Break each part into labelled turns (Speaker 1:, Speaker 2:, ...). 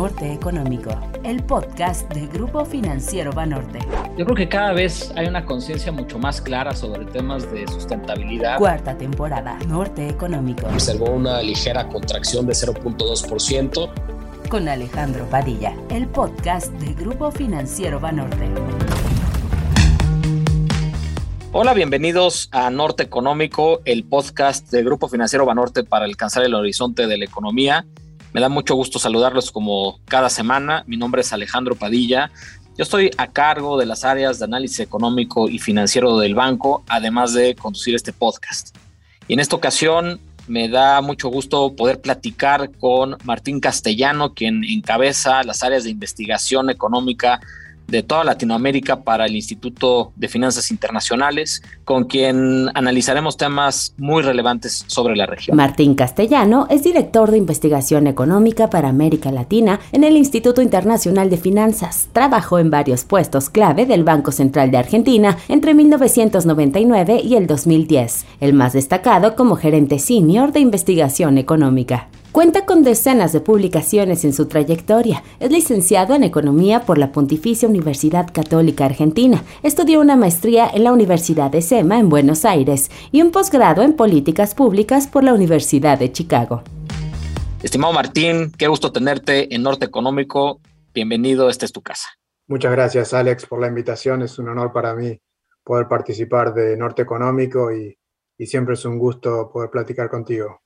Speaker 1: Norte Económico, el podcast del Grupo Financiero Banorte.
Speaker 2: Yo creo que cada vez hay una conciencia mucho más clara sobre temas de sustentabilidad.
Speaker 1: Cuarta temporada, Norte Económico.
Speaker 3: Observó una ligera contracción de 0.2%.
Speaker 1: Con Alejandro Padilla, el podcast del Grupo Financiero Banorte.
Speaker 2: Hola, bienvenidos a Norte Económico, el podcast del Grupo Financiero Banorte para alcanzar el horizonte de la economía. Me da mucho gusto saludarlos como cada semana. Mi nombre es Alejandro Padilla. Yo estoy a cargo de las áreas de análisis económico y financiero del banco, además de conducir este podcast. Y en esta ocasión me da mucho gusto poder platicar con Martín Castellano, quien encabeza las áreas de investigación económica de toda Latinoamérica para el Instituto de Finanzas Internacionales, con quien analizaremos temas muy relevantes sobre la región.
Speaker 1: Martín Castellano es director de investigación económica para América Latina en el Instituto Internacional de Finanzas. Trabajó en varios puestos clave del Banco Central de Argentina entre 1999 y el 2010, el más destacado como gerente senior de investigación económica. Cuenta con decenas de publicaciones en su trayectoria. Es licenciado en Economía por la Pontificia Universidad Católica Argentina. Estudió una maestría en la Universidad de SEMA en Buenos Aires y un posgrado en Políticas Públicas por la Universidad de Chicago.
Speaker 2: Estimado Martín, qué gusto tenerte en Norte Económico. Bienvenido, esta es tu casa.
Speaker 4: Muchas gracias, Alex, por la invitación. Es un honor para mí poder participar de Norte Económico y, y siempre es un gusto poder platicar contigo.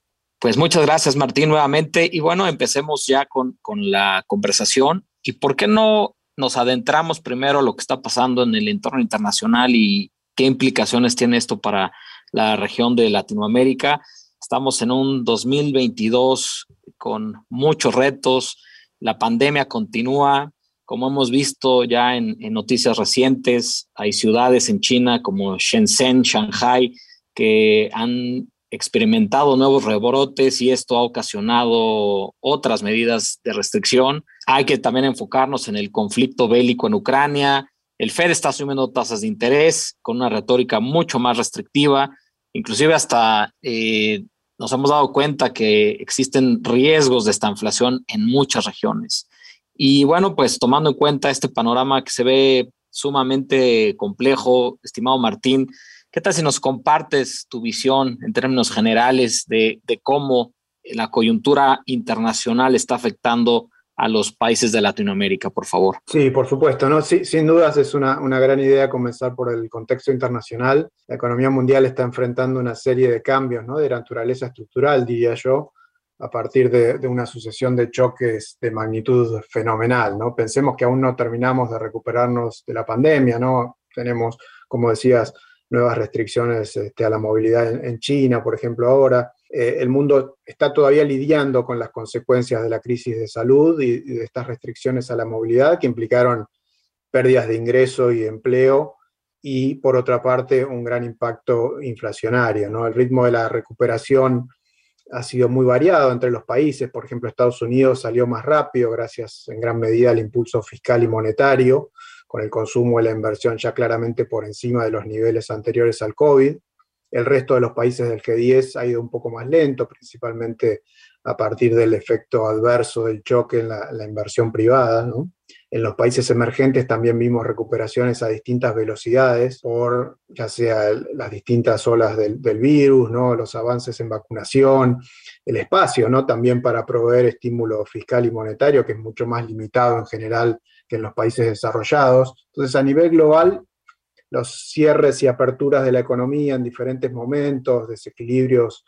Speaker 2: Pues muchas gracias, Martín, nuevamente. Y bueno, empecemos ya con, con la conversación. ¿Y por qué no nos adentramos primero a lo que está pasando en el entorno internacional y qué implicaciones tiene esto para la región de Latinoamérica? Estamos en un 2022 con muchos retos. La pandemia continúa. Como hemos visto ya en, en noticias recientes, hay ciudades en China como Shenzhen, Shanghai, que han experimentado nuevos rebrotes y esto ha ocasionado otras medidas de restricción. Hay que también enfocarnos en el conflicto bélico en Ucrania. El Fed está asumiendo tasas de interés con una retórica mucho más restrictiva. Inclusive hasta eh, nos hemos dado cuenta que existen riesgos de esta inflación en muchas regiones. Y bueno, pues tomando en cuenta este panorama que se ve sumamente complejo, estimado Martín, ¿Qué tal si nos compartes tu visión en términos generales de, cómo la coyuntura internacional está afectando a los países de Latinoamérica, por favor?
Speaker 4: Sí, por supuesto. ¿no? Sin dudas es una, gran idea comenzar por el contexto internacional. La economía mundial está enfrentando una serie de cambios ¿no? de naturaleza estructural, diría yo, a partir de, de, una sucesión de choques de magnitud fenomenal. ¿no? Pensemos que aún no terminamos de recuperarnos de la pandemia, ¿no? Tenemos, como decías, nuevas restricciones este, a la movilidad en, China, por ejemplo, ahora. Eh, el mundo está todavía lidiando con las consecuencias de la crisis de salud y, de estas restricciones a la movilidad que implicaron pérdidas de ingreso y empleo y, por otra parte, un gran impacto inflacionario. ¿no? El ritmo de la recuperación ha sido muy variado entre los países. Por ejemplo, Estados Unidos salió más rápido gracias en gran medida al impulso fiscal y monetario con el consumo y la inversión ya claramente por encima de los niveles anteriores al COVID. El resto de los países del G10 ha ido un poco más lento, principalmente a partir del efecto adverso del choque en la, inversión privada. En los países emergentes también vimos recuperaciones a distintas velocidades por ya sea las distintas olas del, virus, ¿no? los avances en vacunación, el espacio ¿no? también para proveer estímulo fiscal y monetario, que es mucho más limitado en general que en los países desarrollados. Entonces, a nivel global, los cierres y aperturas de la economía en diferentes momentos, desequilibrios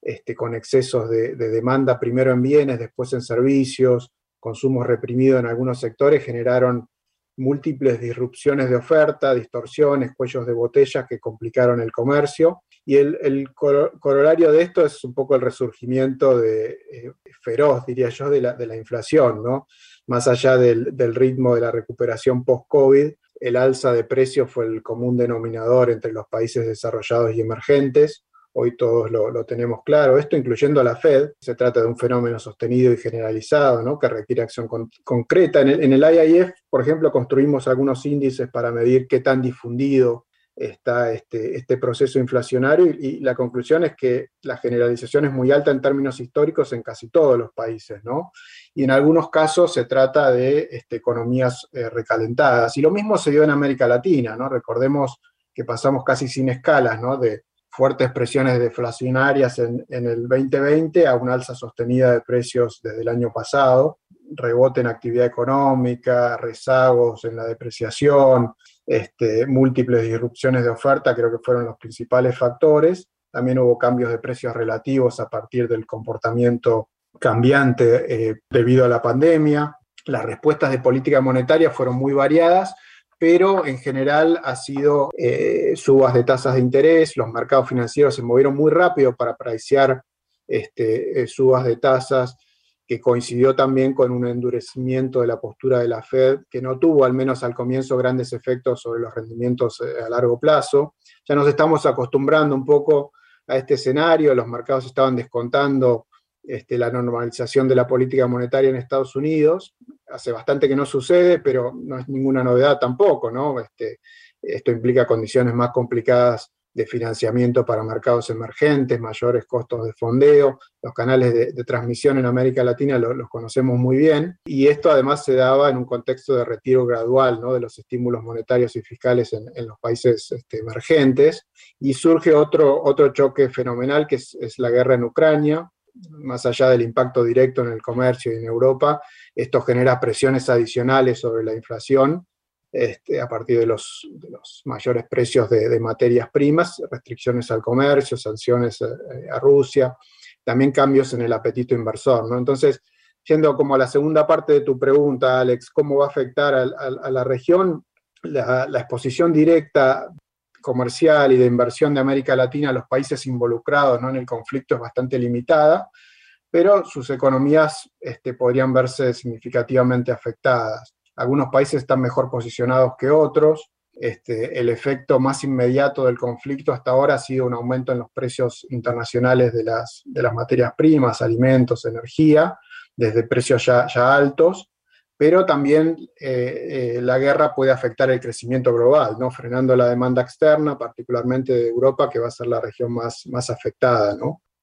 Speaker 4: este, con excesos de, demanda, primero en bienes, después en servicios, consumo reprimido en algunos sectores, generaron múltiples disrupciones de oferta, distorsiones, cuellos de botella que complicaron el comercio. Y el, corolario de esto es un poco el resurgimiento de, eh, feroz, diría yo, de la, de la inflación, ¿no? Más allá del, ritmo de la recuperación post-COVID, el alza de precios fue el común denominador entre los países desarrollados y emergentes. Hoy todos lo, tenemos claro. Esto incluyendo a la Fed. Se trata de un fenómeno sostenido y generalizado, que requiere acción concreta. En el, en el IIF, por ejemplo, construimos algunos índices para medir qué tan difundido está este, este proceso inflacionario y, la conclusión es que la generalización es muy alta en términos históricos en casi todos los países, ¿no? Y en algunos casos se trata de este, economías eh, recalentadas. Y lo mismo se dio en América Latina, ¿no? Recordemos que pasamos casi sin escalas, ¿no? De fuertes presiones deflacionarias en, en el 2020 a una alza sostenida de precios desde el año pasado, rebote en actividad económica, rezagos en la depreciación, este, múltiples disrupciones de oferta, creo que fueron los principales factores. También hubo cambios de precios relativos a partir del comportamiento cambiante eh, debido a la pandemia. Las respuestas de política monetaria fueron muy variadas, pero en general ha sido eh, subas de tasas de interés, los mercados financieros se movieron muy rápido para pricear este, eh, subas de tasas que coincidió también con un endurecimiento de la postura de la Fed, que no tuvo, al menos al comienzo, grandes efectos sobre los rendimientos eh, a largo plazo. Ya nos estamos acostumbrando un poco a este escenario, los mercados estaban descontando este, la normalización de la política monetaria en Estados Unidos. Hace bastante que no sucede, pero no es ninguna novedad tampoco, ¿no? Este, esto implica condiciones más complicadas de financiamiento para mercados emergentes, mayores costos de fondeo. Los canales de, transmisión en América Latina los conocemos muy bien y esto además se daba en un contexto de retiro gradual ¿no? de los estímulos monetarios y fiscales en, los países este, emergentes y surge otro, otro choque fenomenal que es, es la guerra en Ucrania, más allá del impacto directo en el comercio y en Europa, esto genera presiones adicionales sobre la inflación este, a partir de los, mayores precios de, materias primas, restricciones al comercio, sanciones eh, a Rusia, también cambios en el apetito inversor. ¿no? Entonces, yendo como la segunda parte de tu pregunta, Alex, ¿cómo va a afectar a, la región? La, exposición directa comercial y de inversión de América Latina a los países involucrados ¿no? en el conflicto es bastante limitada, pero sus economías este, podrían verse significativamente afectadas. Algunos países están mejor posicionados que otros. Este, el efecto más inmediato del conflicto hasta ahora ha sido un aumento en los precios internacionales de las, materias primas, alimentos, energía, desde precios ya, altos, pero también eh, eh, la guerra puede afectar el crecimiento global, frenando la demanda externa, particularmente de Europa, que va a ser la región más, afectada.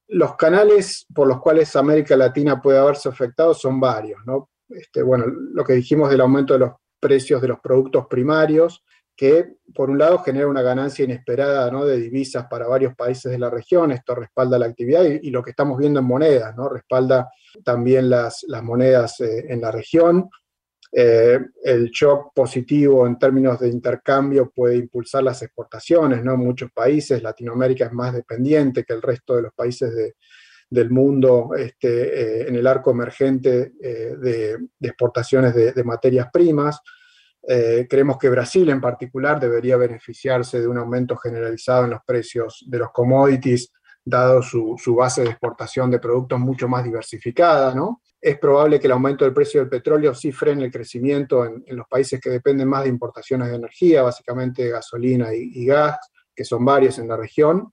Speaker 4: Los canales por los cuales América Latina puede haberse afectado son varios. ¿no? Este, bueno, lo que dijimos del aumento de los precios de los productos primarios, que por un lado genera una ganancia inesperada de divisas para varios países de la región, esto respalda la actividad y, lo que estamos viendo en monedas, ¿no? respalda también las, monedas eh, en la región. Eh, el shock positivo en términos de intercambio puede impulsar las exportaciones, ¿no? Muchos países, Latinoamérica es más dependiente que el resto de los países de, del mundo este, eh, en el arco emergente eh, de, exportaciones de, materias primas. Eh, creemos que Brasil en particular debería beneficiarse de un aumento generalizado en los precios de los commodities, dado su, base de exportación de productos mucho más diversificada. ¿no? Es probable que el aumento del precio del petróleo sí frene el crecimiento en, los países que dependen más de importaciones de energía, básicamente gasolina y gas, que son varios en la región.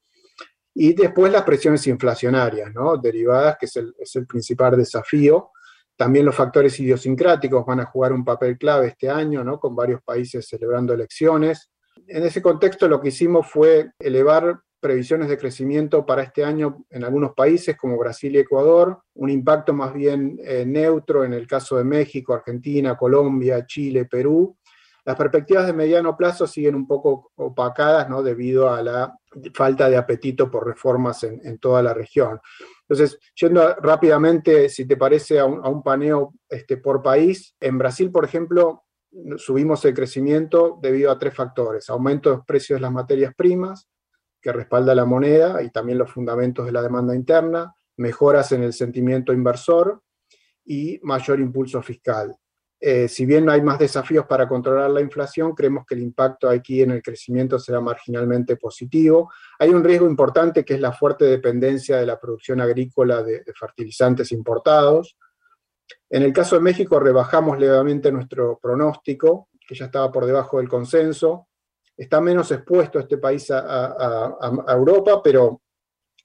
Speaker 4: Y después las presiones inflacionarias, ¿no? derivadas, que es el, es el principal desafío. También los factores idiosincráticos van a jugar un papel clave este año, ¿no? con varios países celebrando elecciones. En ese contexto lo que hicimos fue elevar previsiones de crecimiento para este año en algunos países como Brasil y Ecuador, un impacto más bien eh, neutro en el caso de México, Argentina, Colombia, Chile, Perú, las perspectivas de mediano plazo siguen un poco opacadas ¿no? debido a la falta de apetito por reformas en, toda la región. Entonces, yendo rápidamente, si te parece, a un, paneo este, por país, en Brasil, por ejemplo, subimos el crecimiento debido a tres factores. Aumento de los precios de las materias primas, que respalda la moneda y también los fundamentos de la demanda interna, mejoras en el sentimiento inversor y mayor impulso fiscal. Eh, si bien hay más desafíos para controlar la inflación, creemos que el impacto aquí en el crecimiento será marginalmente positivo. Hay un riesgo importante que es la fuerte dependencia de la producción agrícola de, fertilizantes importados. En el caso de México rebajamos levemente nuestro pronóstico, que ya estaba por debajo del consenso. Está menos expuesto este país a Europa, pero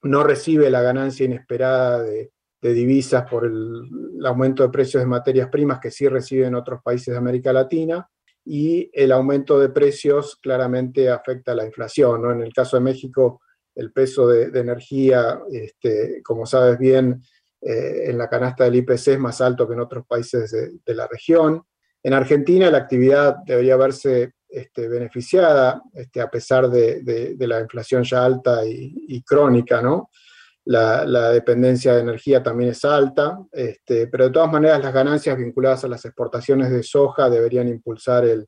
Speaker 4: no recibe la ganancia inesperada de, de divisas por el, aumento de precios de materias primas que sí reciben otros países de América Latina. y el aumento de precios claramente afecta a la inflación. ¿no? En el caso de México, el peso de, energía, este, como sabes bien, eh, en la canasta del IPC es más alto que en otros países de, la región. En Argentina la actividad debería verse este, beneficiada este, a pesar de, la inflación ya alta y, crónica, ¿no? La, dependencia de energía también es alta, este, pero de todas maneras las ganancias vinculadas a las exportaciones de soja deberían impulsar el,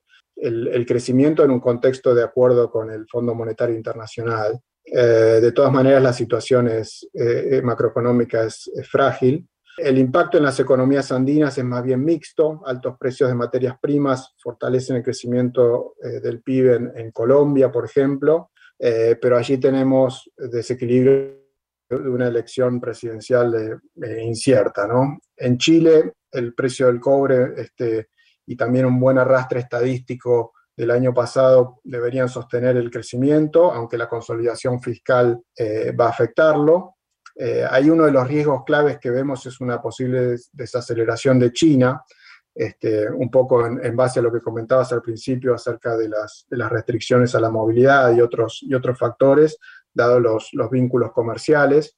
Speaker 4: crecimiento en un contexto de acuerdo con el Fondo Monetario Internacional. Eh, de todas maneras la situación es, eh, macroeconómica es, frágil. El impacto en las economías andinas es más bien mixto. Altos precios de materias primas fortalecen el crecimiento eh, del PIB en, Colombia, por ejemplo, pero allí tenemos desequilibrio de una elección presidencial eh, incierta. ¿no? En Chile, el precio del cobre este, y también un buen arrastre estadístico del año pasado deberían sostener el crecimiento, aunque la consolidación fiscal eh, va a afectarlo. Eh, hay uno de los riesgos claves que vemos es una posible desaceleración de China, este, un poco en, base a lo que comentabas al principio acerca de las, de las restricciones a la movilidad y otros, y otros factores dado los, vínculos comerciales.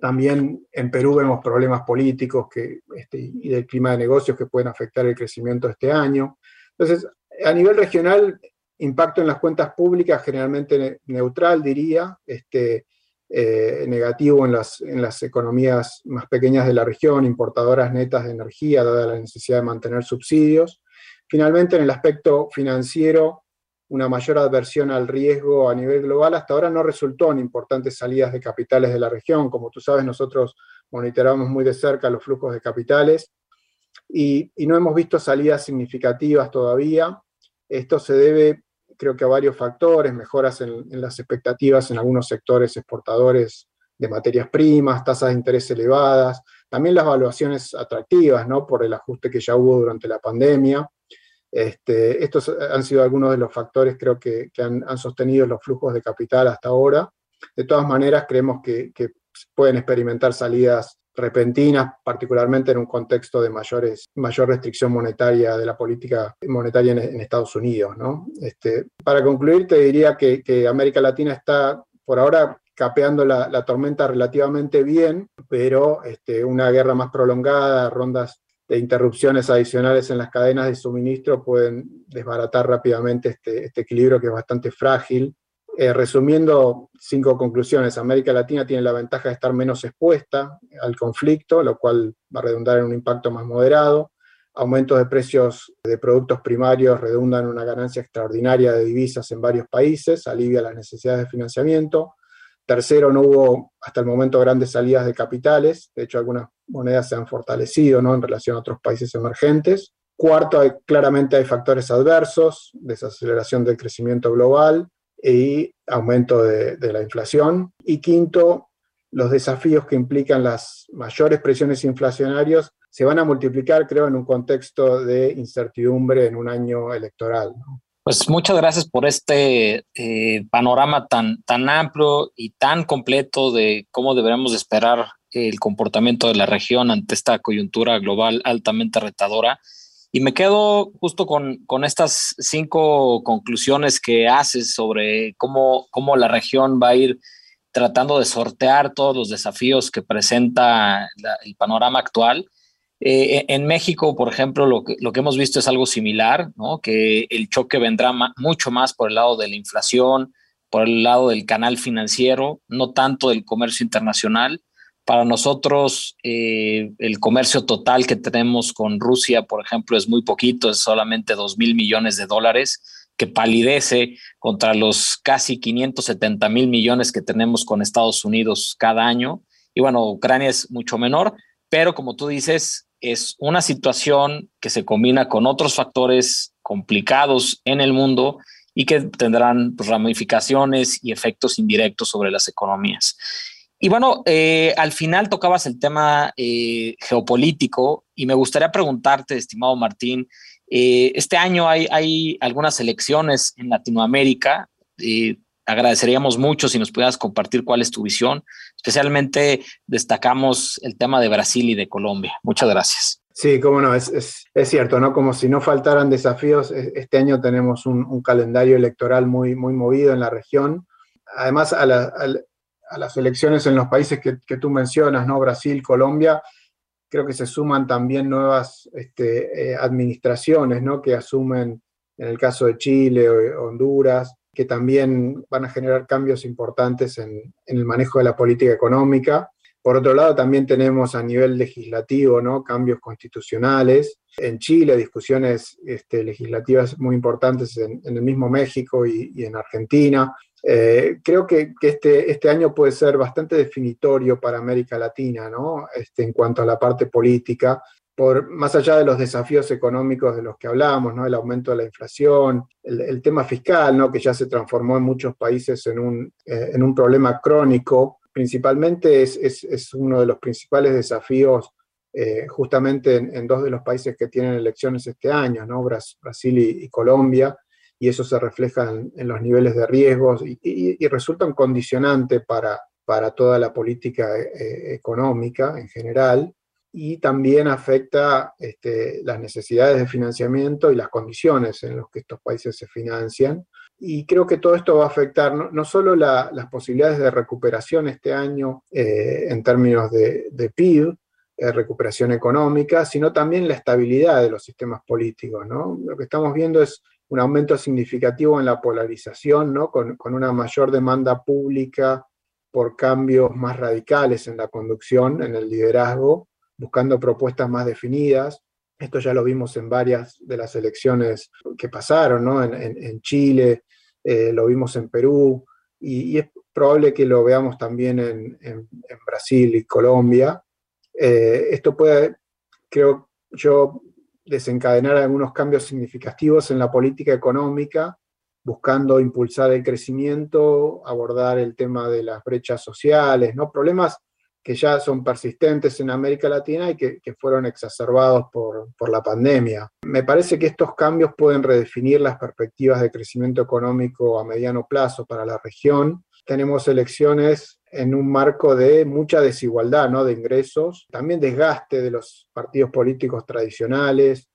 Speaker 4: También en Perú vemos problemas políticos que, este, y del clima de negocios que pueden afectar el crecimiento este año. Entonces, a nivel regional, impacto en las cuentas públicas generalmente neutral, diría, este, eh, negativo en las, en las economías más pequeñas de la región, importadoras netas de energía, dada la necesidad de mantener subsidios. Finalmente, en el aspecto financiero, una mayor adversión al riesgo a nivel global, hasta ahora no resultó en importantes salidas de capitales de la región. Como tú sabes, nosotros monitoramos muy de cerca los flujos de capitales y, no hemos visto salidas significativas todavía. Esto se debe, creo que, a varios factores, mejoras en, las expectativas en algunos sectores exportadores de materias primas, tasas de interés elevadas, también las valuaciones atractivas, ¿no? Por el ajuste que ya hubo durante la pandemia. Este, estos han sido algunos de los factores, creo que, han, sostenido los flujos de capital hasta ahora. De todas maneras, creemos que, pueden experimentar salidas repentinas, particularmente en un contexto de mayores, mayor restricción monetaria de la política monetaria en, Estados Unidos. Este, para concluir, te diría que, América Latina está por ahora capeando la, tormenta relativamente bien, pero este, una guerra más prolongada, rondas interrupciones adicionales en las cadenas de suministro pueden desbaratar rápidamente este, este equilibrio que es bastante frágil. Eh, resumiendo cinco conclusiones, América Latina tiene la ventaja de estar menos expuesta al conflicto, lo cual va a redundar en un impacto más moderado. Aumentos de precios de productos primarios redundan en una ganancia extraordinaria de divisas en varios países, alivia las necesidades de financiamiento. Tercero, no hubo hasta el momento grandes salidas de capitales, de hecho algunas monedas se han fortalecido ¿no? en relación a otros países emergentes. Cuarto, hay, claramente hay factores adversos, desaceleración del crecimiento global y aumento de, la inflación. Y quinto, los desafíos que implican las mayores presiones inflacionarias se van a multiplicar, creo, en un contexto de incertidumbre en un año electoral.
Speaker 2: Pues muchas gracias por este eh, panorama tan, tan amplio y tan completo de cómo deberemos esperar el comportamiento de la región ante esta coyuntura global altamente retadora. Y me quedo justo con, con estas cinco conclusiones que haces sobre cómo, cómo la región va a ir tratando de sortear todos los desafíos que presenta el panorama actual eh, en México, por ejemplo, lo que, lo que hemos visto es algo similar, ¿no? que el choque vendrá mucho más por el lado de la inflación, por el lado del canal financiero, no tanto del comercio internacional. Para nosotros, eh, el comercio total que tenemos con Rusia, por ejemplo, es muy poquito, es solamente 2 mil millones de dólares, que palidece contra los casi 570 mil millones que tenemos con Estados Unidos cada año. Y bueno, Ucrania es mucho menor, pero como tú dices, es una situación que se combina con otros factores complicados en el mundo y que tendrán pues, ramificaciones y efectos indirectos sobre las economías. Y bueno, eh, al final tocabas el tema eh, geopolítico y me gustaría preguntarte, estimado Martín, eh, este año hay, hay, algunas elecciones en Latinoamérica. agradeceríamos mucho si nos pudieras compartir cuál es tu visión Especialmente destacamos el tema de Brasil y de Colombia. Muchas gracias.
Speaker 4: Sí, cómo no, es, es, cierto, ¿no? Como si no faltaran desafíos, e, este año tenemos un, calendario electoral muy, muy movido en la región. Además, a, las elecciones en los países que, que, tú mencionas, ¿no? Brasil, Colombia, creo que se suman también nuevas este, eh, administraciones, ¿no? Que asumen, en el caso de Chile o Honduras, que también van a generar cambios importantes en, en el manejo de la política económica por otro lado, también tenemos a nivel legislativo ¿no? cambios constitucionales. En Chile, discusiones este, legislativas muy importantes en, el mismo México y, en Argentina. Eh, creo que, este, este, año puede ser bastante definitorio para América Latina ¿no? este, en cuanto a la parte política. Por, más allá de los desafíos económicos de los que hablamos, ¿no? el aumento de la inflación, el, tema fiscal, ¿no? que ya se transformó en muchos países en un, eh, en un problema crónico, principalmente es, uno de los principales desafíos eh, justamente en, dos de los países que tienen elecciones este año, ¿no? Brasil y, Colombia, y eso se refleja en, los niveles de riesgos y, resulta un condicionante para, para toda la política eh, económica en general y también afecta este, las necesidades de financiamiento y las condiciones en las que estos países se financian. Y creo que todo esto va a afectar no, solo las posibilidades de recuperación este año eh, en términos de, PIB, eh, recuperación económica, sino también la estabilidad de los sistemas políticos. Lo que estamos viendo es un aumento significativo en la polarización, con, una mayor demanda pública por cambios más radicales en la conducción, en el liderazgo, buscando propuestas más definidas. Esto ya lo vimos en varias de las elecciones que pasaron, en, Chile, eh, lo vimos en Perú, y, es probable que lo veamos también en, Brasil y Colombia. Eh, esto puede, creo yo, desencadenar algunos cambios significativos en la política económica, buscando impulsar el crecimiento, abordar el tema de las brechas sociales, ¿no? problemas que ya son persistentes en América Latina y que, fueron exacerbados por, la pandemia. Me parece que estos cambios pueden redefinir las perspectivas de crecimiento económico a mediano plazo para la región. Tenemos elecciones en un marco de mucha desigualdad ¿no? de ingresos, también desgaste de los partidos políticos tradicionales,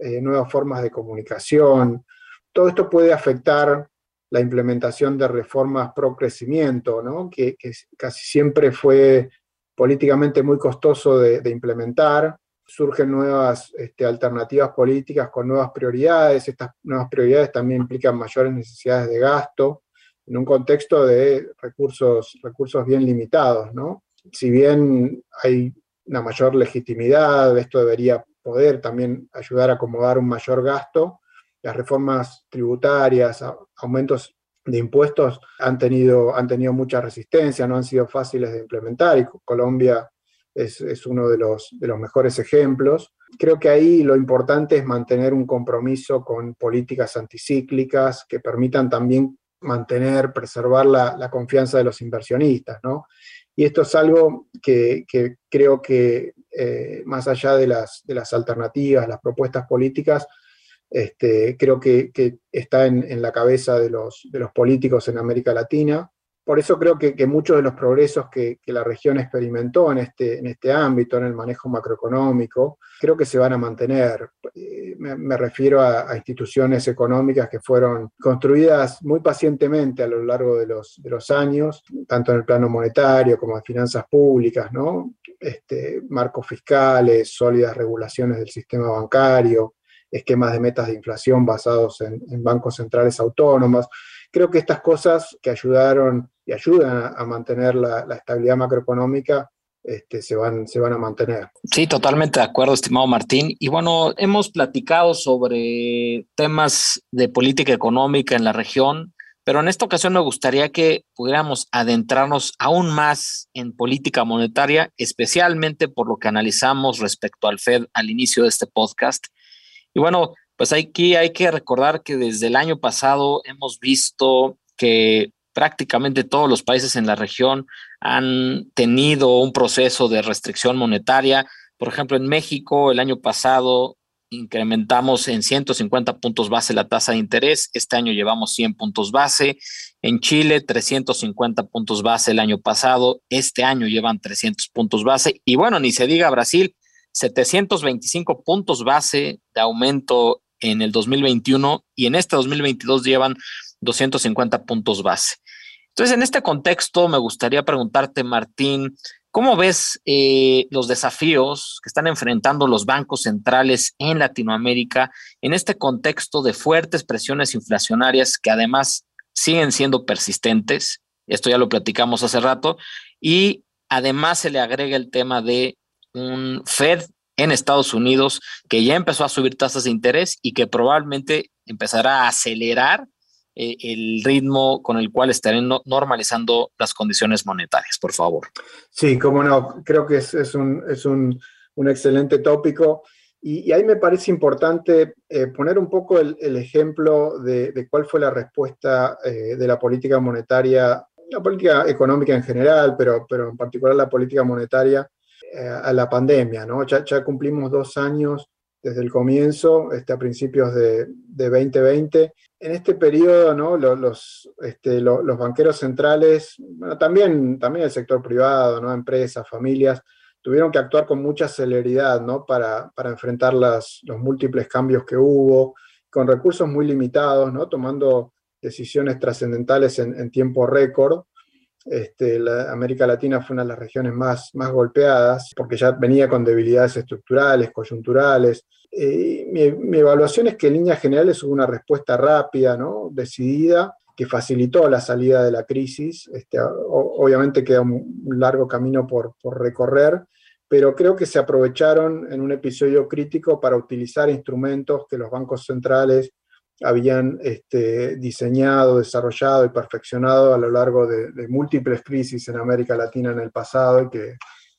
Speaker 4: eh, nuevas formas de comunicación. Todo esto puede afectar la implementación de reformas pro crecimiento, ¿no? que, casi siempre fue políticamente muy costoso de, implementar. Surgen nuevas este, alternativas políticas con nuevas prioridades. Estas nuevas prioridades también implican mayores necesidades de gasto en un contexto de recursos, recursos bien limitados. ¿no? Si bien hay una mayor legitimidad, esto debería poder también ayudar a acomodar un mayor gasto. Las reformas tributarias, aumentos de impuestos han tenido, han tenido mucha resistencia, no han sido fáciles de implementar y Colombia es, uno de los, de los mejores ejemplos. Creo que ahí lo importante es mantener un compromiso con políticas anticíclicas que permitan también mantener, preservar la, confianza de los inversionistas, ¿no? Y esto es algo que, creo que eh, más allá de las, de las alternativas, las propuestas políticas, este, creo que, está en, la cabeza de los, de los, políticos en América Latina. Por eso creo que, muchos de los progresos que, la región experimentó en este, en este ámbito, en el manejo macroeconómico, creo que se van a mantener. Eh, me, refiero a, instituciones económicas que fueron construidas muy pacientemente a lo largo de los, años, tanto en el plano monetario como en finanzas públicas, ¿no? Este, marcos fiscales, sólidas regulaciones del sistema bancario, esquemas de metas de inflación basados en, bancos centrales autónomos. Creo que estas cosas que ayudaron y ayudan a, mantener la, estabilidad macroeconómica este, se, van, se van a mantener.
Speaker 2: Sí, totalmente de acuerdo, estimado Martín. Y bueno, hemos platicado sobre temas de política económica en la región, pero en esta ocasión me gustaría que pudiéramos adentrarnos aún más en política monetaria, especialmente por lo que analizamos respecto al Fed al inicio de este podcast y bueno, pues aquí hay que recordar que desde el año pasado hemos visto que prácticamente todos los países en la región han tenido un proceso de restricción monetaria. Por ejemplo, en México el año pasado incrementamos en 150 puntos base la tasa de interés, este año llevamos 100 puntos base, en Chile 350 puntos base el año pasado, este año llevan 300 puntos base y bueno, ni se diga Brasil, 725 puntos base de aumento en el 2021 y en este 2022 llevan 250 puntos base. Entonces, en este contexto, me gustaría preguntarte, Martín, ¿cómo ves eh, los desafíos que están enfrentando los bancos centrales en Latinoamérica en este contexto de fuertes presiones inflacionarias que además siguen siendo persistentes? Esto ya lo platicamos hace rato. Y además se le agrega el tema de un Fed en Estados Unidos que ya empezó a subir tasas de interés y que probablemente empezará a acelerar eh, el ritmo con el cual estarán normalizando las condiciones monetarias, por favor.
Speaker 4: Sí, cómo no, creo que es, un, es un, un, excelente tópico. Y, ahí me parece importante eh, poner un poco el, ejemplo de, cuál fue la respuesta eh, de la política monetaria, la política económica en general, pero, pero en particular la política monetaria a la pandemia, ¿no? Ya, ya, cumplimos dos años desde el comienzo, este, a principios de, de 2020. En este periodo, ¿no? Los, este, los, banqueros centrales, también, también el sector privado, ¿no? Empresas, familias, tuvieron que actuar con mucha celeridad, ¿no? Para, enfrentar los múltiples cambios que hubo, con recursos muy limitados, ¿no? Tomando decisiones trascendentales en, en tiempo récord. Este, la América Latina fue una de las regiones más, más golpeadas porque ya venía con debilidades estructurales, coyunturales. Eh, mi, evaluación es que en líneas generales hubo una respuesta rápida, ¿no? decidida, que facilitó la salida de la crisis. Este, obviamente queda un, largo camino por, por recorrer, pero creo que se aprovecharon en un episodio crítico para utilizar instrumentos que los bancos centrales habían este, diseñado, desarrollado y perfeccionado a lo largo de, múltiples crisis en América Latina en el pasado y que,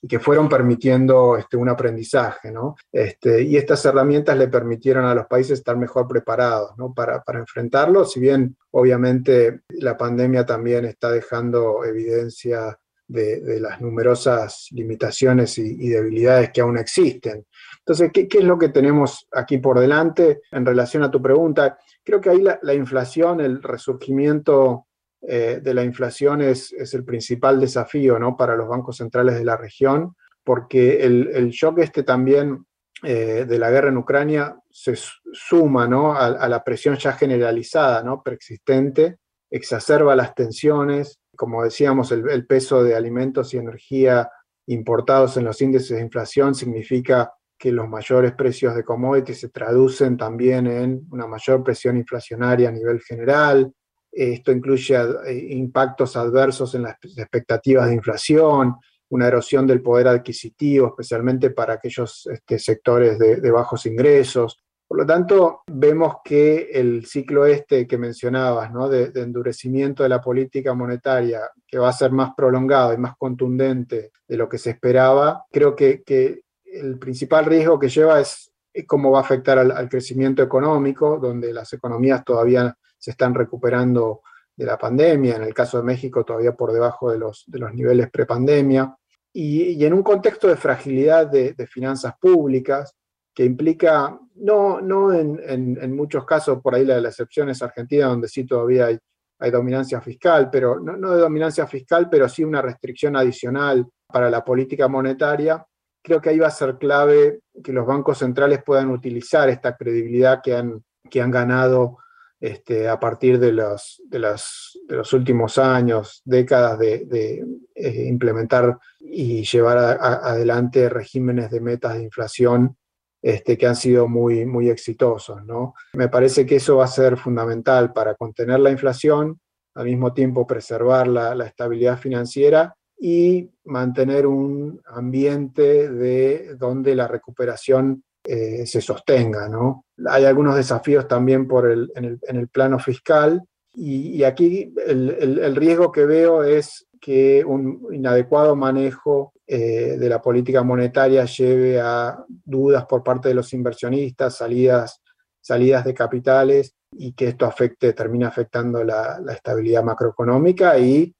Speaker 4: que fueron permitiendo este, un aprendizaje. ¿no? Este, y estas herramientas le permitieron a los países estar mejor preparados ¿no? para, para enfrentarlo, si bien obviamente la pandemia también está dejando evidencia de, las numerosas limitaciones y, debilidades que aún existen. Entonces, ¿qué, ¿qué, es lo que tenemos aquí por delante en relación a tu pregunta? Creo que ahí la, inflación, el resurgimiento eh, de la inflación es, el principal desafío ¿no? para los bancos centrales de la región, porque el, shock este también eh, de la guerra en Ucrania se suma ¿no? a, la presión ya generalizada, ¿no? preexistente, exacerba las tensiones, como decíamos, el, el peso de alimentos y energía importados en los índices de inflación significa que los mayores precios de commodities se traducen también en una mayor presión inflacionaria a nivel general. Esto incluye eh, impactos adversos en las expectativas de inflación, una erosión del poder adquisitivo, especialmente para aquellos este, sectores de, bajos ingresos. Por lo tanto, vemos que el ciclo este que mencionabas, ¿no? de, endurecimiento de la política monetaria, que va a ser más prolongado y más contundente de lo que se esperaba, creo que, que el principal riesgo que lleva es cómo va a afectar al, crecimiento económico, donde las economías todavía se están recuperando de la pandemia, en el caso de México todavía por debajo de los, de los niveles prepandemia, y, y en un contexto de fragilidad de, finanzas públicas que implica, no, no en, en, muchos casos, por ahí la, la, excepción es Argentina, donde sí todavía hay, hay dominancia fiscal, pero no, no de dominancia fiscal, pero sí una restricción adicional para la política monetaria creo que ahí va a ser clave que los bancos centrales puedan utilizar esta credibilidad que han, que han ganado este, a partir de los, de, los últimos años, décadas de, eh, implementar y llevar adelante regímenes de metas de inflación este, que han sido muy, muy exitosos. ¿no? Me parece que eso va a ser fundamental para contener la inflación, al mismo tiempo preservar la, la estabilidad financiera y mantener un ambiente de donde la recuperación eh, se sostenga. ¿no? Hay algunos desafíos también por el, en, el, plano fiscal y, aquí el, riesgo que veo es que un inadecuado manejo eh, de la política monetaria lleve a dudas por parte de los inversionistas, salidas, salidas de capitales y que esto afecte, termine afectando la, la estabilidad macroeconómica y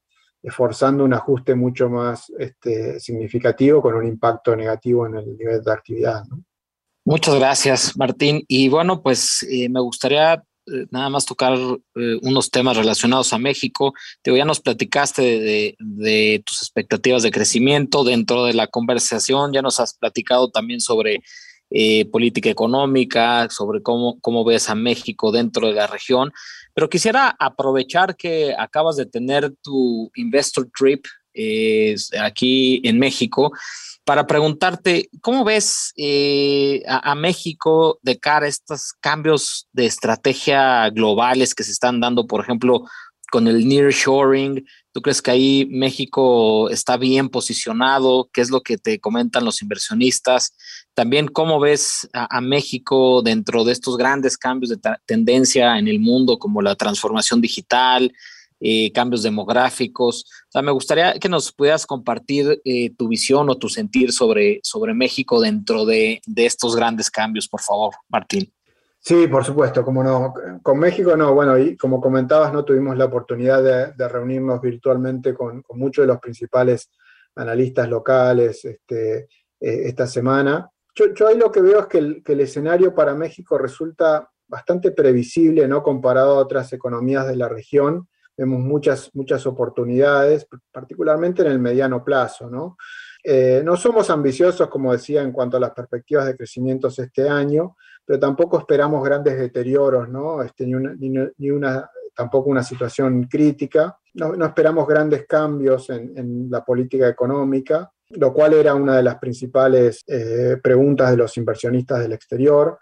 Speaker 4: forzando un ajuste mucho más este, significativo con un impacto negativo en el nivel de actividad.
Speaker 2: Muchas gracias, Martín. Y bueno, pues eh, me gustaría eh, nada más tocar eh, unos temas relacionados a México. Te ya nos platicaste de, de, tus expectativas de crecimiento dentro de la conversación, ya nos has platicado también sobre eh, política económica, sobre cómo, cómo ves a México dentro de la región, pero quisiera aprovechar que acabas de tener tu investor trip aquí en México para preguntarte, ¿cómo ves eh, a, México de cara a estos cambios de estrategia globales que se están dando, por ejemplo, con el nearshoring? ¿Tú crees que ahí México está bien posicionado? ¿Qué es lo que te comentan los inversionistas? También, ¿cómo ves a, México dentro de estos grandes cambios de tendencia en el mundo, como la transformación digital? Eh, cambios demográficos. O sea, me gustaría que nos pudieras compartir eh, tu visión o tu sentir sobre, sobre México dentro de, estos grandes cambios, por favor, Martín.
Speaker 4: Sí, por supuesto, como no. Con México no, bueno, y como comentabas, no tuvimos la oportunidad de, reunirnos virtualmente con, muchos de los principales analistas locales este, eh, esta semana. Yo, ahí lo que veo es que el, escenario para México resulta bastante previsible, ¿no? Comparado a otras economías de la región vemos muchas, muchas oportunidades, particularmente en el mediano plazo. ¿no? Eh, no somos ambiciosos, como decía, en cuanto a las perspectivas de crecimiento este año, pero tampoco esperamos grandes deterioros, ¿no? Este, ni, una, tampoco una situación crítica. No, esperamos grandes cambios en, la política económica, lo cual era una de las principales eh, preguntas de los inversionistas del exterior.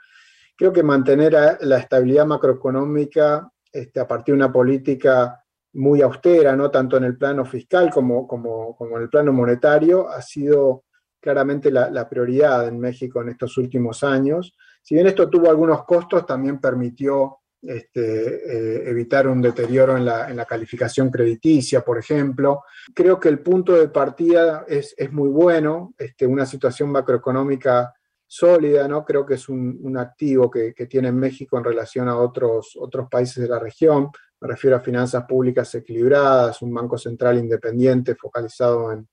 Speaker 4: Creo que mantener la estabilidad macroeconómica este, a partir de una política muy austera, ¿no? tanto en el plano fiscal como en el plano monetario, ha sido claramente la, prioridad en México en estos últimos años. Si bien esto tuvo algunos costos, también permitió este, eh, evitar un deterioro en la, calificación crediticia, por ejemplo. Creo que el punto de partida es, muy bueno, este, una situación macroeconómica sólida, ¿no? Creo que es un, activo que, que, tiene México en relación a otros, otros países de la región. Me refiero a finanzas públicas equilibradas, un banco central independiente focalizado en,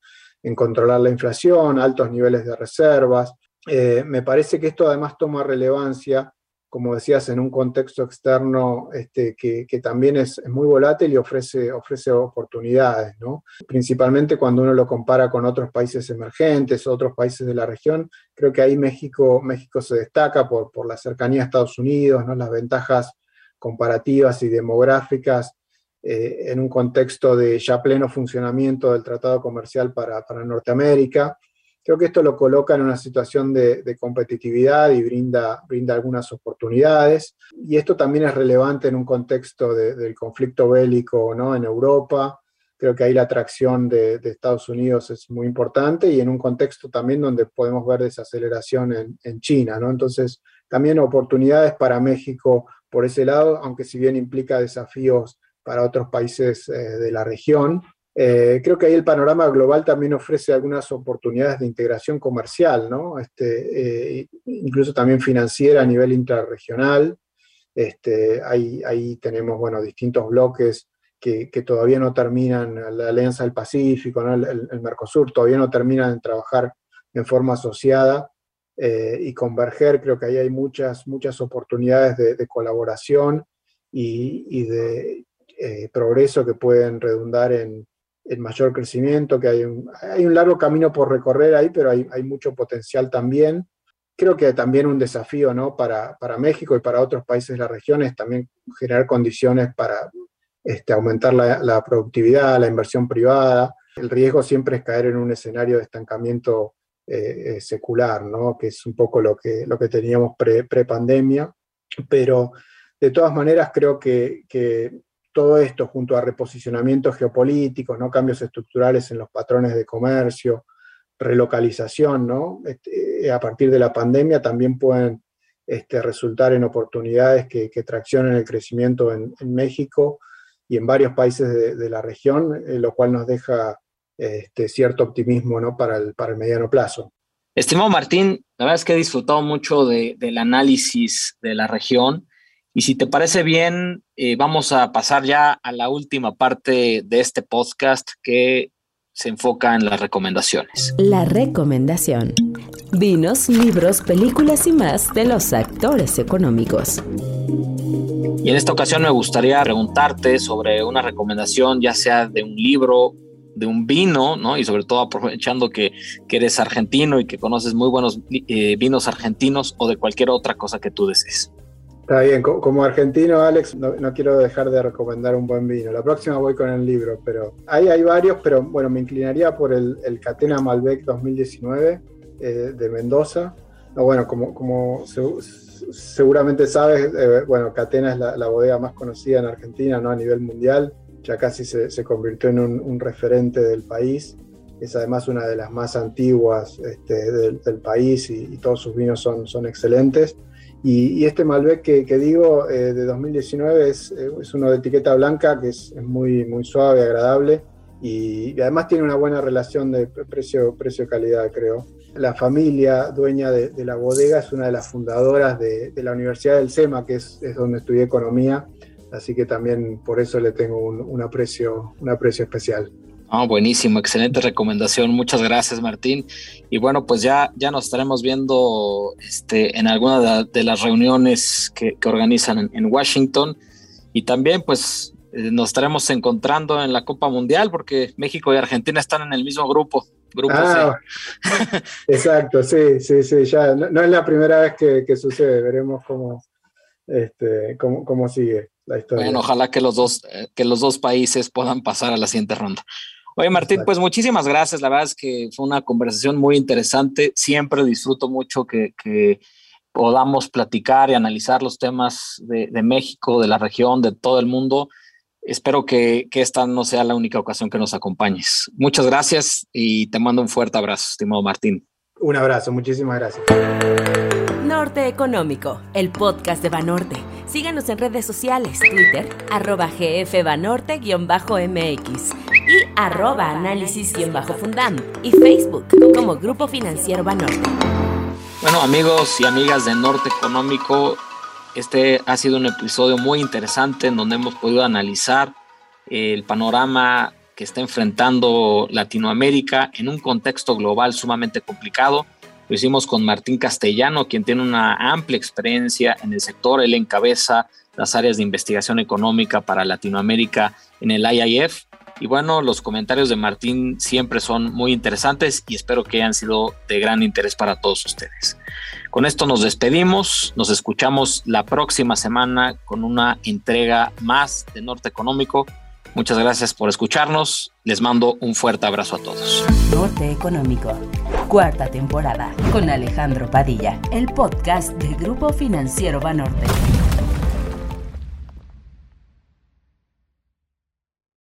Speaker 4: controlar la inflación, altos niveles de reservas. Eh, me parece que esto además toma relevancia, como decías, en un contexto externo este, que, también es, muy volátil y ofrece, ofrece oportunidades, ¿no? principalmente cuando uno lo compara con otros países emergentes, otros países de la región. Creo que ahí México, México se destaca por, por la cercanía a Estados Unidos, ¿no? las ventajas comparativas y demográficas eh, en un contexto de ya pleno funcionamiento del Tratado Comercial para, Norteamérica. Creo que esto lo coloca en una situación de, competitividad y brinda, brinda algunas oportunidades. Y esto también es relevante en un contexto del conflicto bélico ¿no? en Europa. Creo que ahí la atracción de, Estados Unidos es muy importante y en un contexto también donde podemos ver desaceleración en, en China. ¿no? Entonces, también oportunidades para México por ese lado, aunque si bien implica desafíos para otros países eh, de la región. Eh, creo que ahí el panorama global también ofrece algunas oportunidades de integración comercial, ¿no? este, eh, incluso también financiera a nivel intrarregional. Este, ahí, ahí tenemos bueno, distintos bloques que, que, todavía no terminan, la Alianza del Pacífico, el, Mercosur, todavía no terminan de trabajar en forma asociada y converger. Creo que ahí hay muchas, muchas oportunidades de, colaboración y, de eh, progreso que pueden redundar en, mayor crecimiento, que hay un, hay un, largo camino por recorrer ahí, pero hay, hay, mucho potencial también. Creo que también un desafío ¿no? para, para México y para otros países de la región es también generar condiciones para este, aumentar la, la, productividad, la inversión privada. El riesgo siempre es caer en un escenario de estancamiento eh, eh, secular, ¿no? que es un poco lo que, lo que teníamos pre-pandemia, pero de todas maneras creo que, todo esto junto a reposicionamientos geopolíticos, ¿no? cambios estructurales en los patrones de comercio, relocalización, ¿no? Este, a partir de la pandemia también pueden este, resultar en oportunidades que, traccionen el crecimiento en, México y en varios países de, la región, eh, lo cual nos deja este, cierto optimismo ¿no? para, el, mediano plazo.
Speaker 2: Estimado Martín, la verdad es que he disfrutado mucho de, del análisis de la región y si te parece bien, eh, vamos a pasar ya a la última parte de este podcast que se enfoca en las recomendaciones.
Speaker 1: La recomendación. Vinos, libros, películas y más de los actores económicos.
Speaker 2: Y en esta ocasión me gustaría preguntarte sobre una recomendación, ya sea de un libro, de un vino, ¿no? Y sobre todo aprovechando que, eres argentino y que conoces muy buenos eh, vinos argentinos o de cualquier otra cosa que tú desees.
Speaker 4: Está bien, como argentino, Alex, no, quiero dejar de recomendar un buen vino. La próxima voy con el libro, pero ahí hay varios, pero bueno, me inclinaría por el, Catena Malbec 2019 eh, de Mendoza. bueno, como, como seguramente sabes, eh, bueno, Catena es la, bodega más conocida en Argentina, ¿no? A nivel mundial, ya casi se, convirtió en un, referente del país. Es además una de las más antiguas este, del, país y, y, todos sus vinos son, son excelentes. Y, este Malbec que, digo eh, de 2019 es, eh, es, uno de etiqueta blanca que es, muy, muy suave, agradable y, además tiene una buena relación de precio-calidad, creo. La familia dueña de, la bodega es una de las fundadoras de, la Universidad del SEMA, que es, es, donde estudié economía, así que también por eso le tengo un, aprecio, un aprecio especial.
Speaker 2: Ah, buenísimo, excelente recomendación. Muchas gracias, Martín. Y bueno, pues ya, ya nos estaremos viendo este, en alguna de, las reuniones que, organizan en, Washington. Y también, pues, eh, nos estaremos encontrando en la Copa Mundial, porque México y Argentina están en el mismo grupo. grupo
Speaker 4: ah, exacto, sí, sí, sí. Ya no, es la primera vez que, sucede. Veremos cómo, este, cómo, cómo sigue la historia.
Speaker 2: Bueno, ojalá que los dos, eh, que los dos países puedan pasar a la siguiente ronda. Oye, Martín, pues muchísimas gracias. La verdad es que fue una conversación muy interesante. Siempre disfruto mucho que, podamos platicar y analizar los temas de, México, de la región, de todo el mundo. Espero que, que, esta no sea la única ocasión que nos acompañes. Muchas gracias y te mando un fuerte abrazo, estimado Martín.
Speaker 4: Un abrazo, muchísimas gracias.
Speaker 1: Norte Económico, el podcast de Banorte. Síganos en redes sociales, Twitter, arroba gfbanorte-mx y arroba análisis-fundam y Facebook como Grupo Financiero Banorte.
Speaker 2: Bueno, amigos y amigas de Norte Económico, este ha sido un episodio muy interesante en donde hemos podido analizar el panorama que está enfrentando Latinoamérica en un contexto global sumamente complicado lo hicimos con Martín Castellano, quien tiene una amplia experiencia en el sector. Él encabeza las áreas de investigación económica para Latinoamérica en el IIF. Y bueno, los comentarios de Martín siempre son muy interesantes y espero que hayan sido de gran interés para todos ustedes. Con esto nos despedimos, nos escuchamos la próxima semana con una entrega más de Norte Económico. Muchas gracias por escucharnos. Les mando un fuerte abrazo a todos.
Speaker 1: Norte Económico, cuarta temporada, con Alejandro Padilla, el podcast del Grupo Financiero Banorte.